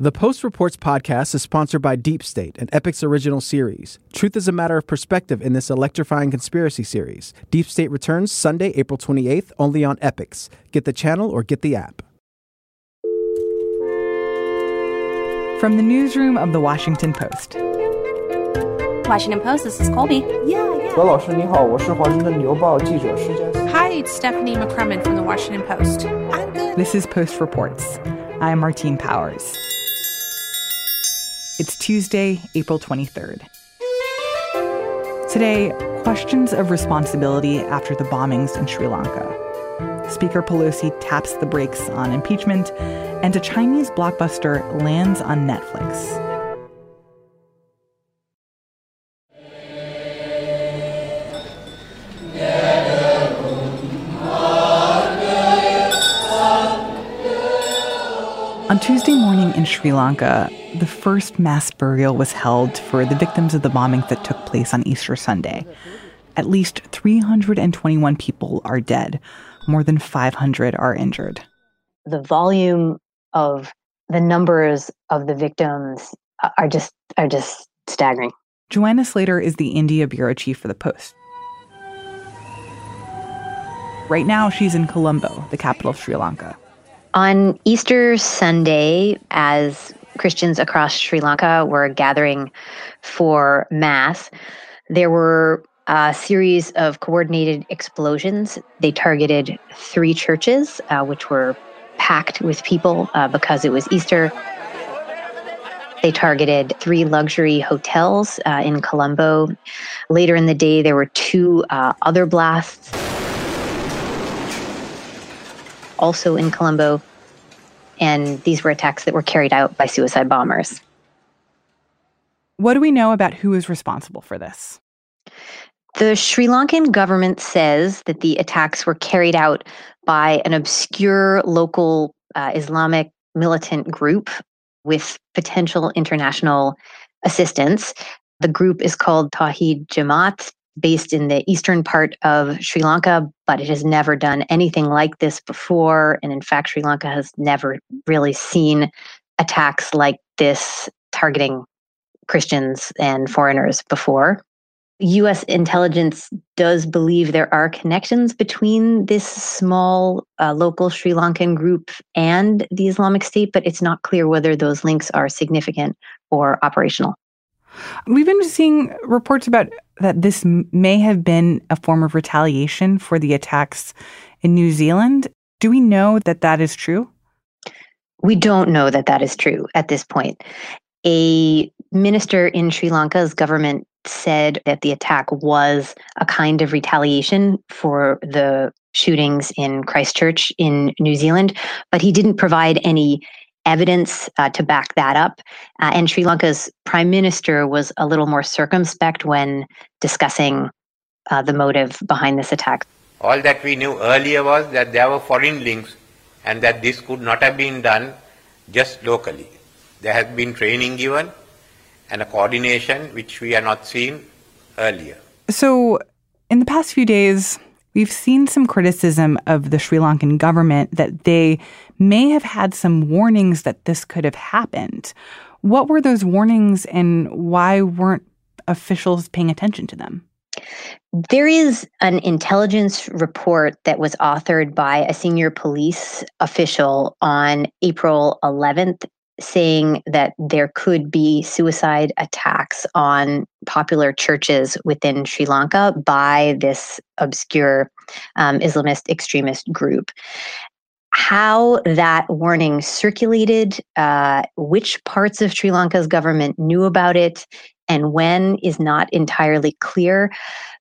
The Post Reports podcast is sponsored by Deep State, an Epix original series. Truth is a matter of perspective in this electrifying conspiracy series. Deep State returns Sunday, April 28th, only on Epix. Get the channel or get the app. From the newsroom of The Washington Post. Washington Post, this is Colby. Yeah, yeah. 何老师你好，我是华盛顿邮报记者施佳。Hi, it's Stephanie McCrummen from The Washington Post. I'm good. This is Post Reports. I'm Martine Powers. It's Tuesday, April 23rd. Today, questions of responsibility after the bombings in Sri Lanka. Speaker Pelosi taps the brakes on impeachment, and a Chinese blockbuster lands on Netflix. Sri Lanka, the first mass burial was held for the victims of the bombings that took place on Easter Sunday. At least 321 people are dead, more than 500 are injured. The volume of the numbers of the victims are just are just staggering. Joanna Slater is the India bureau chief for the Post. Right now, she's in Colombo, the capital of Sri Lanka. On Easter Sunday, as Christians across Sri Lanka were gathering for Mass, there were a series of coordinated explosions. They targeted three churches, uh, which were packed with people uh, because it was Easter. They targeted three luxury hotels uh, in Colombo. Later in the day, there were two uh, other blasts also in Colombo. And these were attacks that were carried out by suicide bombers. What do we know about who is responsible for this? The Sri Lankan government says that the attacks were carried out by an obscure local uh, Islamic militant group with potential international assistance. The group is called Tawhid Jamaat, based in the eastern part of Sri Lanka, but it has never done anything like this before. And in fact, Sri Lanka has never really seen attacks like this targeting Christians and foreigners before. US intelligence does believe there are connections between this small uh, local Sri Lankan group and the Islamic State, but it's not clear whether those links are significant or operational. We've been seeing reports about that this may have been a form of retaliation for the attacks in New Zealand. Do we know that that is true? We don't know that that is true at this point. A minister in Sri Lanka's government said that the attack was a kind of retaliation for the shootings in Christchurch in New Zealand, but he didn't provide any evidence uh, to back that up. Uh, and Sri Lanka's prime minister was a little more circumspect when discussing uh, the motive behind this attack. All that we knew earlier was that there were foreign links and that this could not have been done just locally. There has been training given and a coordination which we are not seen earlier. So, in the past few days, we've seen some criticism of the Sri Lankan government that they may have had some warnings that this could have happened. What were those warnings and why weren't officials paying attention to them? There is an intelligence report that was authored by a senior police official on April 11th saying that there could be suicide attacks on popular churches within Sri Lanka by this obscure um, Islamist extremist group. How that warning circulated, uh, which parts of Sri Lanka's government knew about it, and when is not entirely clear.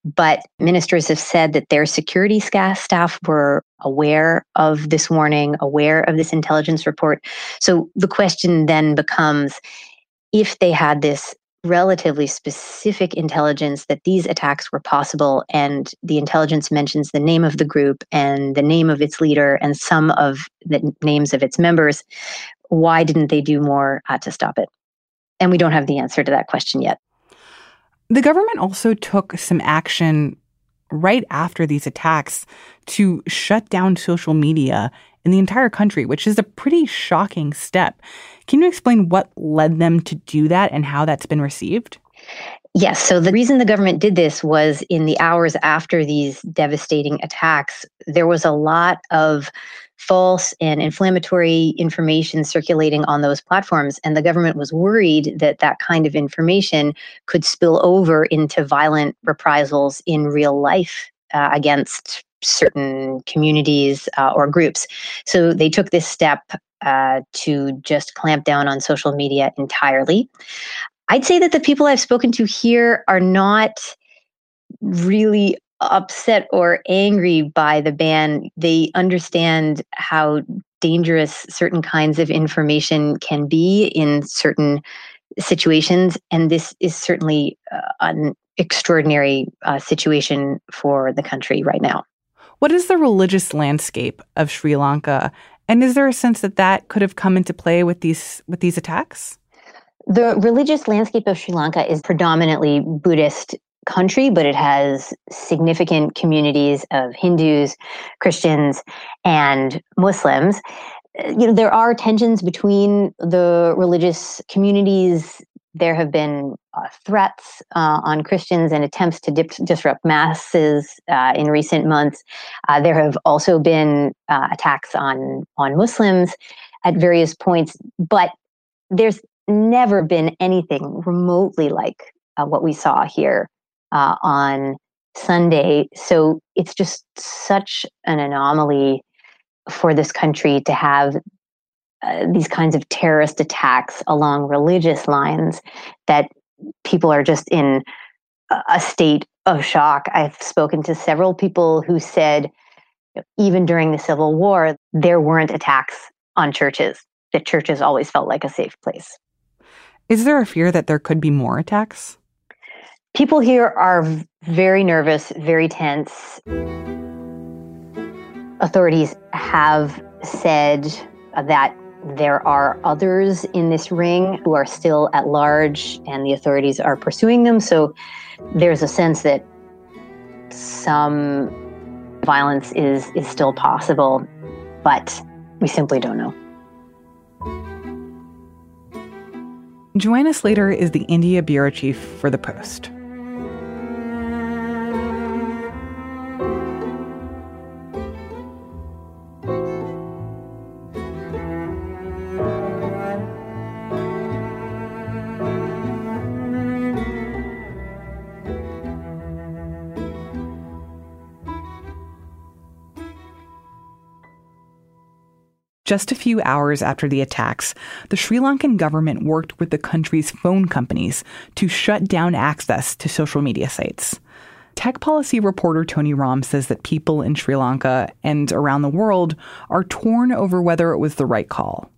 But ministers have said that their security staff were aware of this warning, aware of this intelligence report. So the question then becomes if they had this relatively specific intelligence that these attacks were possible, and the intelligence mentions the name of the group and the name of its leader and some of the names of its members, why didn't they do more uh, to stop it? And we don't have the answer to that question yet. The government also took some action right after these attacks to shut down social media in the entire country, which is a pretty shocking step. Can you explain what led them to do that and how that's been received? Yes. So the reason the government did this was in the hours after these devastating attacks, there was a lot of false and inflammatory information circulating on those platforms. And the government was worried that that kind of information could spill over into violent reprisals in real life uh, against certain communities uh, or groups. So they took this step uh, to just clamp down on social media entirely. I'd say that the people I've spoken to here are not really upset or angry by the ban. They understand how dangerous certain kinds of information can be in certain situations. And this is certainly uh, an extraordinary uh, situation for the country right now. What is the religious landscape of Sri Lanka? And is there a sense that that could have come into play with these with these attacks? The religious landscape of Sri Lanka is predominantly Buddhist country, but it has significant communities of Hindus, Christians, and Muslims. You know, there are tensions between the religious communities. There have been uh, threats uh, on Christians and attempts to dip- disrupt masses uh, in recent months. Uh, there have also been uh, attacks on on Muslims at various points, but there's never been anything remotely like uh, what we saw here uh, on Sunday. So it's just such an anomaly for this country to have uh, these kinds of terrorist attacks along religious lines that people are just in a state of shock. I've spoken to several people who said, even during the Civil War, there weren't attacks on churches, The churches always felt like a safe place. Is there a fear that there could be more attacks? People here are very nervous, very tense. Authorities have said that there are others in this ring who are still at large and the authorities are pursuing them. So there's a sense that some violence is, is still possible, but we simply don't know. Joanna Slater is the India bureau chief for The Post. Just a few hours after the attacks, the Sri Lankan government worked with the country's phone companies to shut down access to social media sites. Tech policy reporter Tony Romm says that people in Sri Lanka and around the world are torn over whether it was the right call.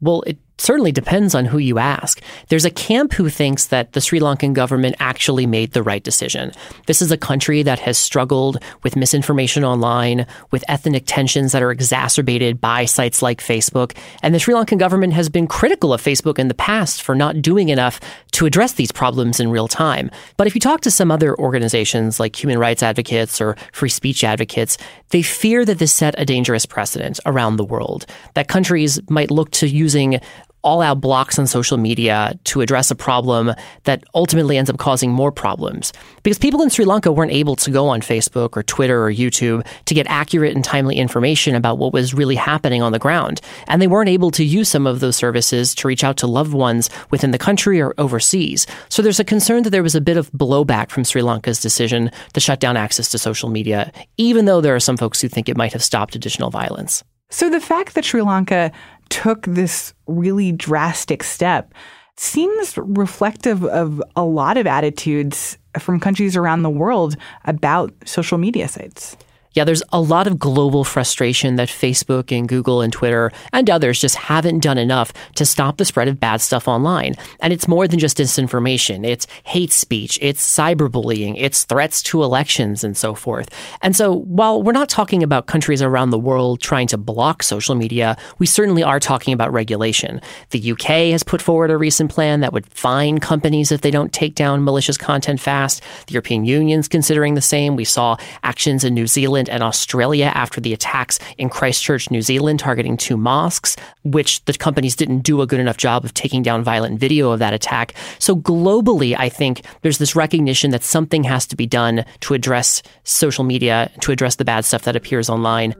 Well, it certainly depends on who you ask. There's a camp who thinks that the Sri Lankan government actually made the right decision. This is a country that has struggled with misinformation online, with ethnic tensions that are exacerbated by sites like Facebook. And the Sri Lankan government has been critical of Facebook in the past for not doing enough to address these problems in real time. But if you talk to some other organizations like human rights advocates or free speech advocates, they fear that this set a dangerous precedent around the world, that countries might look to using all out blocks on social media to address a problem that ultimately ends up causing more problems. Because people in Sri Lanka weren't able to go on Facebook or Twitter or YouTube to get accurate and timely information about what was really happening on the ground. And they weren't able to use some of those services to reach out to loved ones within the country or overseas. So there's a concern that there was a bit of blowback from Sri Lanka's decision to shut down access to social media, even though there are some folks who think it might have stopped additional violence. So the fact that Sri Lanka took this really drastic step seems reflective of a lot of attitudes from countries around the world about social media sites. Yeah, there's a lot of global frustration that Facebook and Google and Twitter and others just haven't done enough to stop the spread of bad stuff online. And it's more than just disinformation. It's hate speech, it's cyberbullying, it's threats to elections and so forth. And so while we're not talking about countries around the world trying to block social media, we certainly are talking about regulation. The UK has put forward a recent plan that would fine companies if they don't take down malicious content fast. The European Union's considering the same. We saw actions in New Zealand Zealand and Australia after the attacks in Christchurch, New Zealand, targeting two mosques, which the companies didn't do a good enough job of taking down violent video of that attack. So globally, I think there's this recognition that something has to be done to address social media, to address the bad stuff that appears online.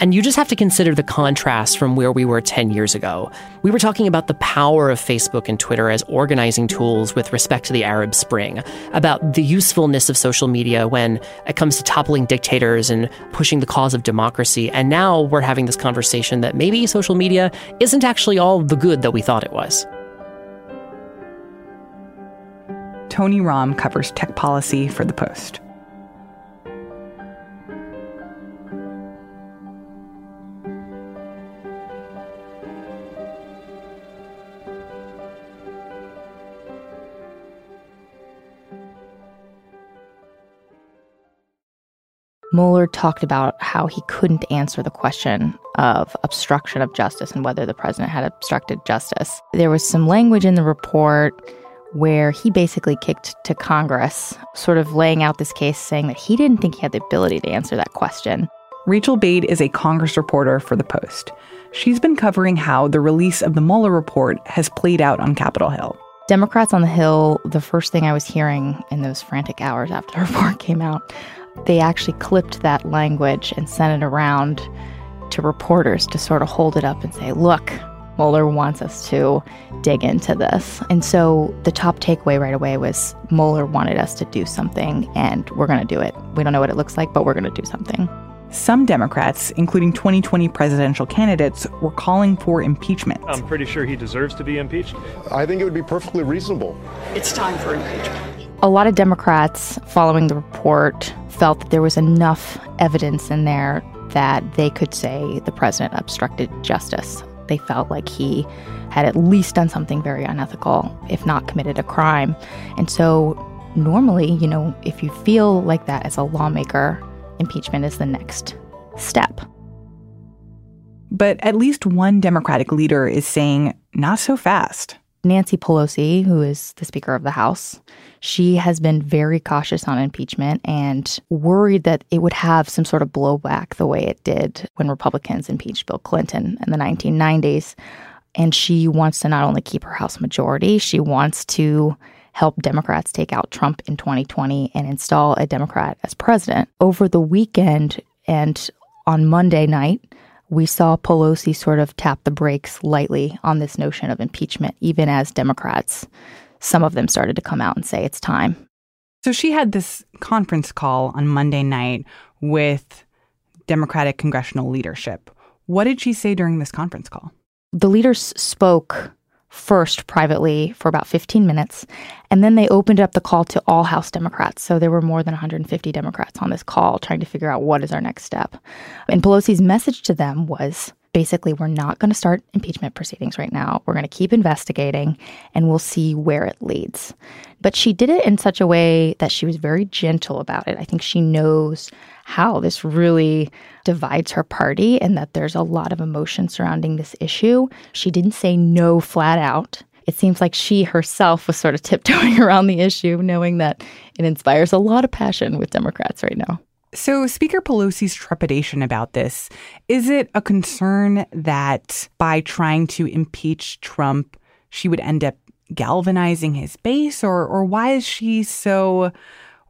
And you just have to consider the contrast from where we were 10 years ago. We were talking about the power of Facebook and Twitter as organizing tools with respect to the Arab Spring, about the usefulness of social media when it comes to toppling dictators and pushing the cause of democracy. And now we're having this conversation that maybe social media isn't actually all the good that we thought it was. Tony Romm covers tech policy for The Post. Mueller talked about how he couldn't answer the question of obstruction of justice and whether the president had obstructed justice. There was some language in the report where he basically kicked to Congress, sort of laying out this case, saying that he didn't think he had the ability to answer that question. Rachael Bade is a Congress reporter for The Post. She's been covering how the release of the Mueller report has played out on Capitol Hill. Democrats on the Hill, the first thing I was hearing in those frantic hours after the report came out they actually clipped that language and sent it around to reporters to sort of hold it up and say, look, Mueller wants us to dig into this. And so the top takeaway right away was Mueller wanted us to do something, and we're going to do it. We don't know what it looks like, but we're going to do something. Some Democrats, including 2020 presidential candidates, were calling for impeachment. I'm pretty sure he deserves to be impeached. I think it would be perfectly reasonable. It's time for impeachment. A lot of Democrats following the report felt that there was enough evidence in there that they could say the president obstructed justice. They felt like he had at least done something very unethical, if not committed a crime. And so, normally, you know, if you feel like that as a lawmaker, impeachment is the next step. But at least one Democratic leader is saying, not so fast. Nancy Pelosi, who is the Speaker of the House, she has been very cautious on impeachment and worried that it would have some sort of blowback the way it did when Republicans impeached Bill Clinton in the 1990s. And she wants to not only keep her House majority, she wants to help Democrats take out Trump in 2020 and install a Democrat as president. Over the weekend and on Monday night, we saw Pelosi sort of tap the brakes lightly on this notion of impeachment, even as Democrats some of them started to come out and say it's time. So she had this conference call on Monday night with Democratic congressional leadership. What did she say during this conference call? The leaders spoke first privately for about 15 minutes, and then they opened up the call to all House Democrats. So there were more than 150 Democrats on this call trying to figure out what is our next step. And Pelosi's message to them was basically, we're not going to start impeachment proceedings right now. We're going to keep investigating and we'll see where it leads. But she did it in such a way that she was very gentle about it. I think she knows how this really divides her party and that there's a lot of emotion surrounding this issue. She didn't say no flat out. It seems like she herself was sort of tiptoeing around the issue, knowing that it inspires a lot of passion with Democrats right now. So, Speaker Pelosi's trepidation about this is it a concern that by trying to impeach Trump, she would end up galvanizing his base, or, or why is she so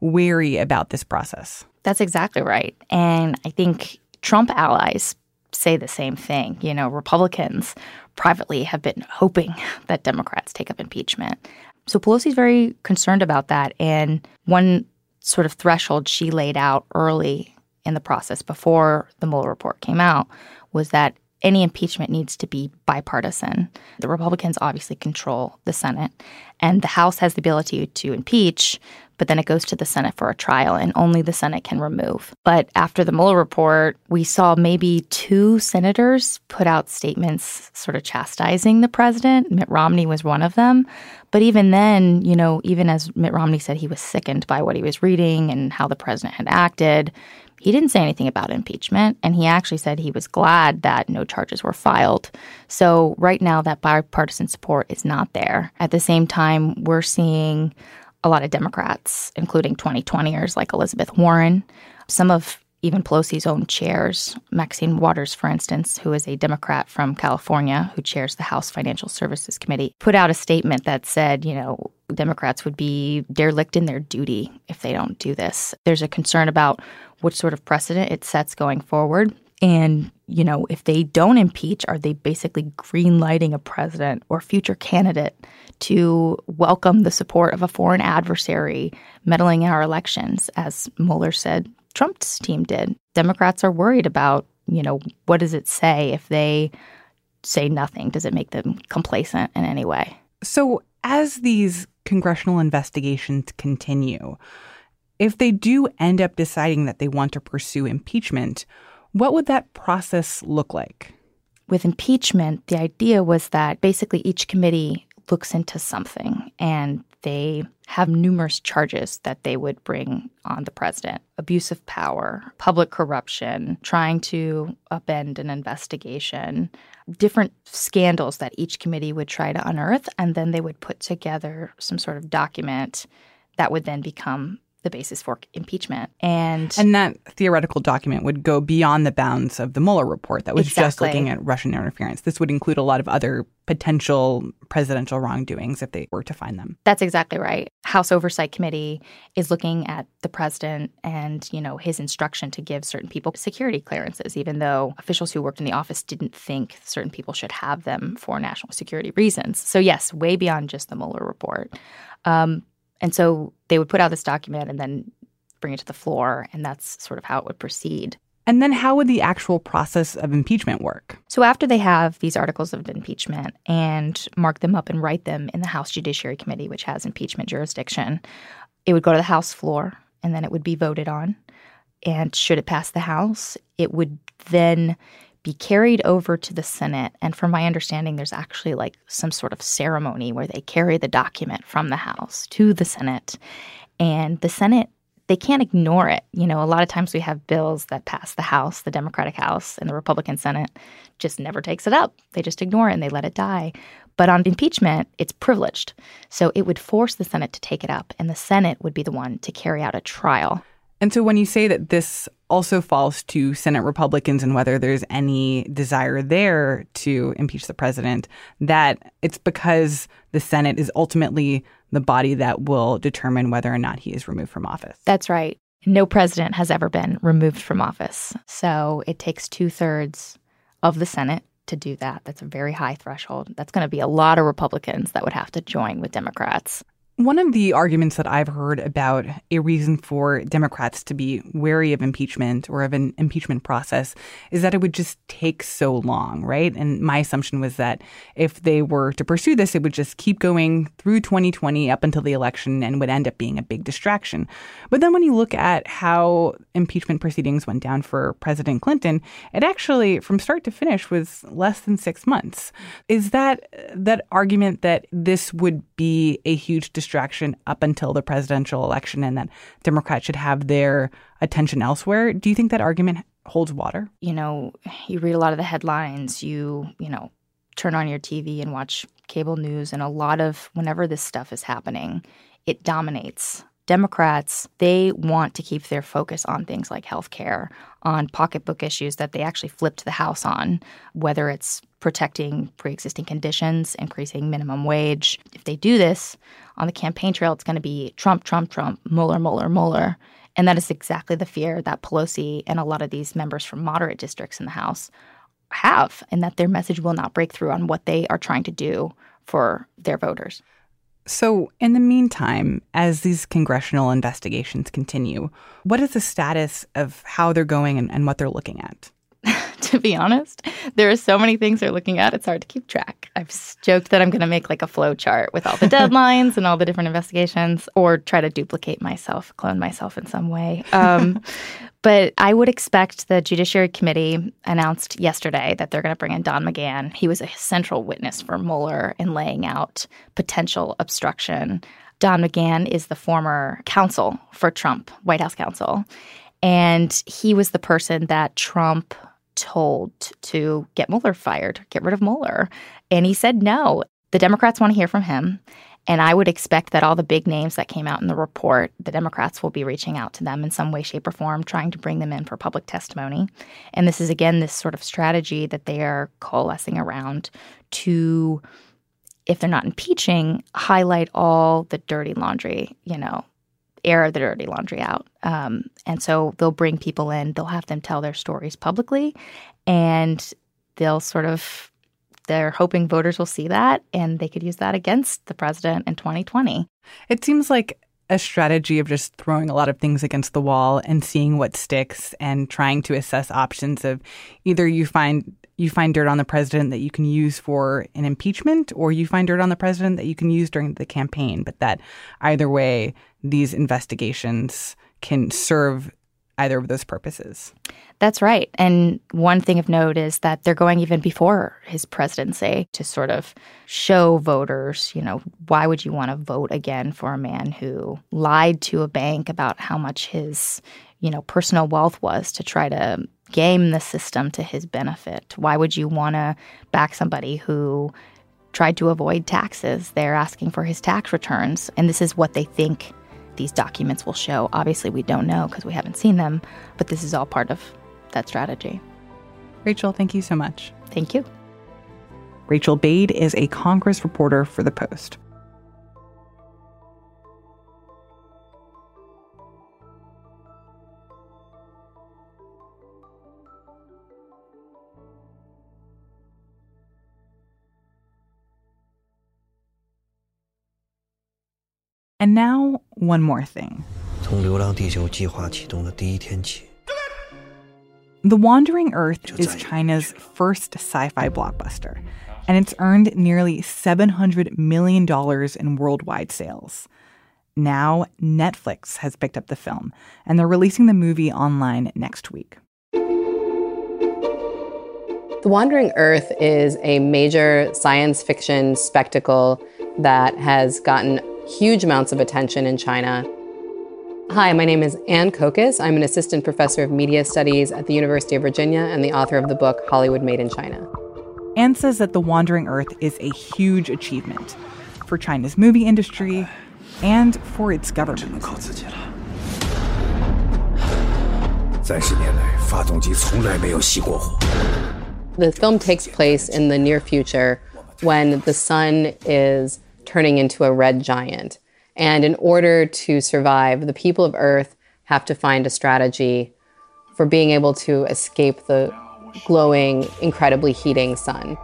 wary about this process? That's exactly right. And I think Trump allies say the same thing. You know, Republicans privately have been hoping that Democrats take up impeachment. So Pelosi's very concerned about that. And one sort of threshold she laid out early in the process before the Mueller report came out was that any impeachment needs to be bipartisan. The Republicans obviously control the Senate, and the House has the ability to impeach, but then it goes to the Senate for a trial, and only the Senate can remove. But after the Mueller report, we saw maybe two senators put out statements sort of chastising the president. Mitt Romney was one of them. But even then, you know, even as Mitt Romney said he was sickened by what he was reading and how the president had acted, he didn't say anything about impeachment. And he actually said he was glad that no charges were filed. So right now, that bipartisan support is not there. At the same time, we're seeing a lot of Democrats, including 2020ers like Elizabeth Warren, Some of even Pelosi's own chairs, Maxine Waters, for instance, who is a Democrat from California who chairs the House Financial Services Committee, put out a statement that said, you know, Democrats would be derelict in their duty if they don't do this. There's a concern about what sort of precedent it sets going forward. And, you know, if they don't impeach, are they basically greenlighting a president or future candidate to welcome the support of a foreign adversary meddling in our elections, as Mueller said Trump's team did. Democrats are worried about, you know, what does it say if they say nothing? Does it make them complacent in any way? So, as these congressional investigations continue, if they do end up deciding that they want to pursue impeachment, what would that process look like? With impeachment, the idea was that basically each committee looks into something and they have numerous charges that they would bring on the president abuse of power, public corruption, trying to upend an investigation, different scandals that each committee would try to unearth. And then they would put together some sort of document that would then become the basis for impeachment. And and that theoretical document would go beyond the bounds of the Mueller report that was exactly. just looking at Russian interference. This would include a lot of other potential presidential wrongdoings if they were to find them. That's exactly right. House Oversight Committee is looking at the president and, you know, his instruction to give certain people security clearances even though officials who worked in the office didn't think certain people should have them for national security reasons. So yes, way beyond just the Mueller report. Um, and so they would put out this document and then bring it to the floor, and that's sort of how it would proceed. And then how would the actual process of impeachment work? So after they have these articles of impeachment and mark them up and write them in the House Judiciary Committee, which has impeachment jurisdiction, it would go to the House floor and then it would be voted on. And should it pass the House, it would then be carried over to the Senate. And from my understanding, there's actually like some sort of ceremony where they carry the document from the House to the Senate. And the Senate, they can't ignore it. You know, a lot of times we have bills that pass the House, the Democratic House, and the Republican Senate just never takes it up. They just ignore it and they let it die. But on impeachment, it's privileged. So it would force the Senate to take it up, and the Senate would be the one to carry out a trial. And so when you say that this also falls to Senate Republicans and whether there's any desire there to impeach the president, that it's because the Senate is ultimately the body that will determine whether or not he is removed from office. That's right. No president has ever been removed from office. So it takes two thirds of the Senate to do that. That's a very high threshold. That's going to be a lot of Republicans that would have to join with Democrats. One of the arguments that I've heard about a reason for Democrats to be wary of impeachment or of an impeachment process is that it would just take so long, right? And my assumption was that if they were to pursue this, it would just keep going through 2020 up until the election and would end up being a big distraction. But then when you look at how impeachment proceedings went down for President Clinton, it actually, from start to finish, was less than six months. Is that that argument that this would be a huge distraction? Distraction up until the presidential election and that Democrats should have their attention elsewhere. Do you think that argument holds water? You know, you read a lot of the headlines, you, you know, turn on your TV and watch cable news, and a lot of whenever this stuff is happening, it dominates. Democrats, they want to keep their focus on things like health care, on pocketbook issues that they actually flipped the House on, whether it's protecting pre existing conditions, increasing minimum wage. If they do this on the campaign trail, it's going to be Trump, Trump, Trump, Mueller, Mueller, Mueller. And that is exactly the fear that Pelosi and a lot of these members from moderate districts in the House have, and that their message will not break through on what they are trying to do for their voters. So, in the meantime, as these congressional investigations continue, what is the status of how they're going and, and what they're looking at? to be honest. There are so many things they're looking at, it's hard to keep track. I've joked that I'm going to make like a flow chart with all the deadlines and all the different investigations or try to duplicate myself, clone myself in some way. Um, but I would expect the Judiciary Committee announced yesterday that they're going to bring in Don McGahn. He was a central witness for Mueller in laying out potential obstruction. Don McGahn is the former counsel for Trump, White House counsel. And he was the person that Trump told to get Mueller fired, get rid of Mueller. And he said no. The Democrats want to hear from him. And I would expect that all the big names that came out in the report, the Democrats will be reaching out to them in some way, shape, or form, trying to bring them in for public testimony. And this is, again, this sort of strategy that they are coalescing around to, if they're not impeaching, highlight all the dirty laundry, you know, air the dirty laundry out. Um, and so they'll bring people in, they'll have them tell their stories publicly, and they'll sort of they're hoping voters will see that and they could use that against the president in 2020. It seems like a strategy of just throwing a lot of things against the wall and seeing what sticks and trying to assess options of either you find you find dirt on the president that you can use for an impeachment or you find dirt on the president that you can use during the campaign. But that either way these investigations can serve either of those purposes. That's right. And one thing of note is that they're going even before his presidency to sort of show voters, you know, why would you want to vote again for a man who lied to a bank about how much his, you know, personal wealth was to try to game the system to his benefit? Why would you want to back somebody who tried to avoid taxes? They're asking for his tax returns, and this is what they think these documents will show. Obviously, we don't know because we haven't seen them, but this is all part of that strategy. Rachael, thank you so much. Thank you. Rachael Bade is a Congress reporter for The Post. And now, one more thing. The Wandering Earth is China's first sci fi blockbuster, and it's earned nearly $700 million in worldwide sales. Now, Netflix has picked up the film, and they're releasing the movie online next week. The Wandering Earth is a major science fiction spectacle that has gotten huge amounts of attention in China. Hi, my name is Aynne Kokas. I'm an assistant professor of media studies at the University of Virginia and the author of the book Hollywood Made in China. Aynne says that The Wandering Earth is a huge achievement for China's movie industry and for its government. The film takes place in the near future when the sun is turning into a red giant. And in order to survive, the people of Earth have to find a strategy for being able to escape the glowing, incredibly heating sun.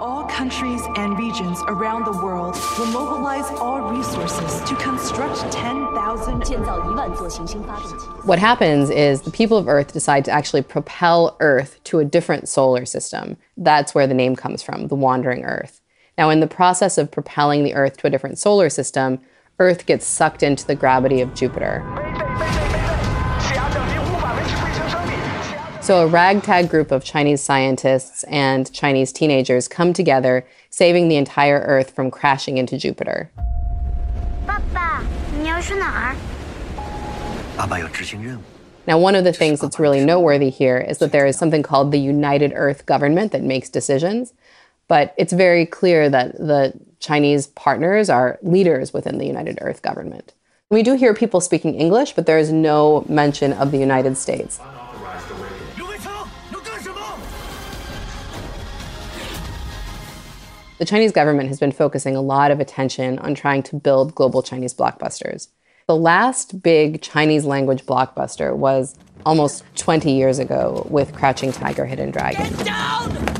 All countries and regions around the world will mobilize all resources to construct 10,000. What happens is the people of Earth decide to actually propel Earth to a different solar system. That's where the name comes from, the wandering Earth. Now, in the process of propelling the Earth to a different solar system, Earth gets sucked into the gravity of Jupiter. So, a ragtag group of Chinese scientists and Chinese teenagers come together, saving the entire Earth from crashing into Jupiter. Now, one of the things that's really noteworthy here is that there is something called the United Earth Government that makes decisions. But it's very clear that the Chinese partners are leaders within the United Earth government. We do hear people speaking English, but there is no mention of the United States. The Chinese government has been focusing a lot of attention on trying to build global Chinese blockbusters. The last big Chinese language blockbuster was almost 20 years ago with Crouching Tiger, Hidden Dragon.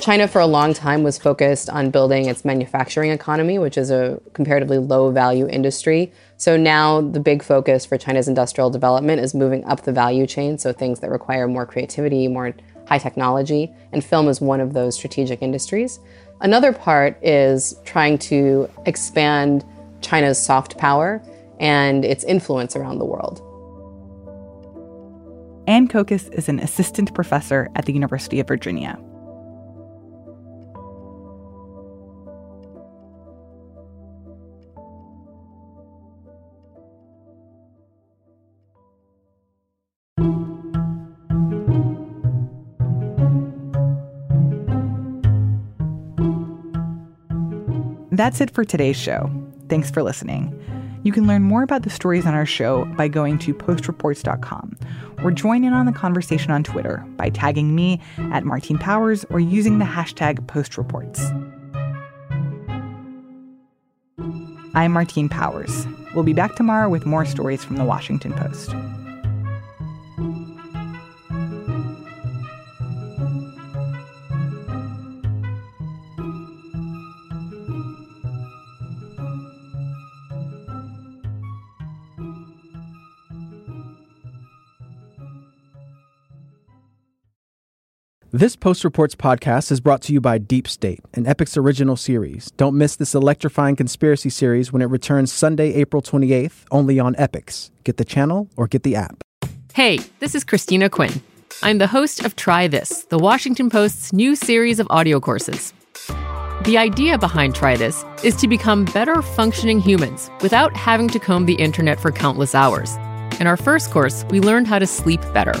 China, for a long time, was focused on building its manufacturing economy, which is a comparatively low value industry. So now the big focus for China's industrial development is moving up the value chain, so things that require more creativity, more high technology, and film is one of those strategic industries. Another part is trying to expand China's soft power and its influence around the world. Aynne Kokas is an assistant professor at the University of Virginia. That's it for today's show. Thanks for listening. You can learn more about the stories on our show by going to postreports.com or join in on the conversation on Twitter by tagging me at Martine Powers or using the hashtag postreports. I'm Martine Powers. We'll be back tomorrow with more stories from the Washington Post. This Post Reports podcast is brought to you by Deep State, an Epix original series. Don't miss this electrifying conspiracy series when it returns Sunday, April 28th, only on Epix. Get the channel or get the app. Hey, this is Christina Quinn. I'm the host of Try This, the Washington Post's new series of audio courses. The idea behind Try This is to become better functioning humans without having to comb the internet for countless hours. In our first course, we learned how to sleep better.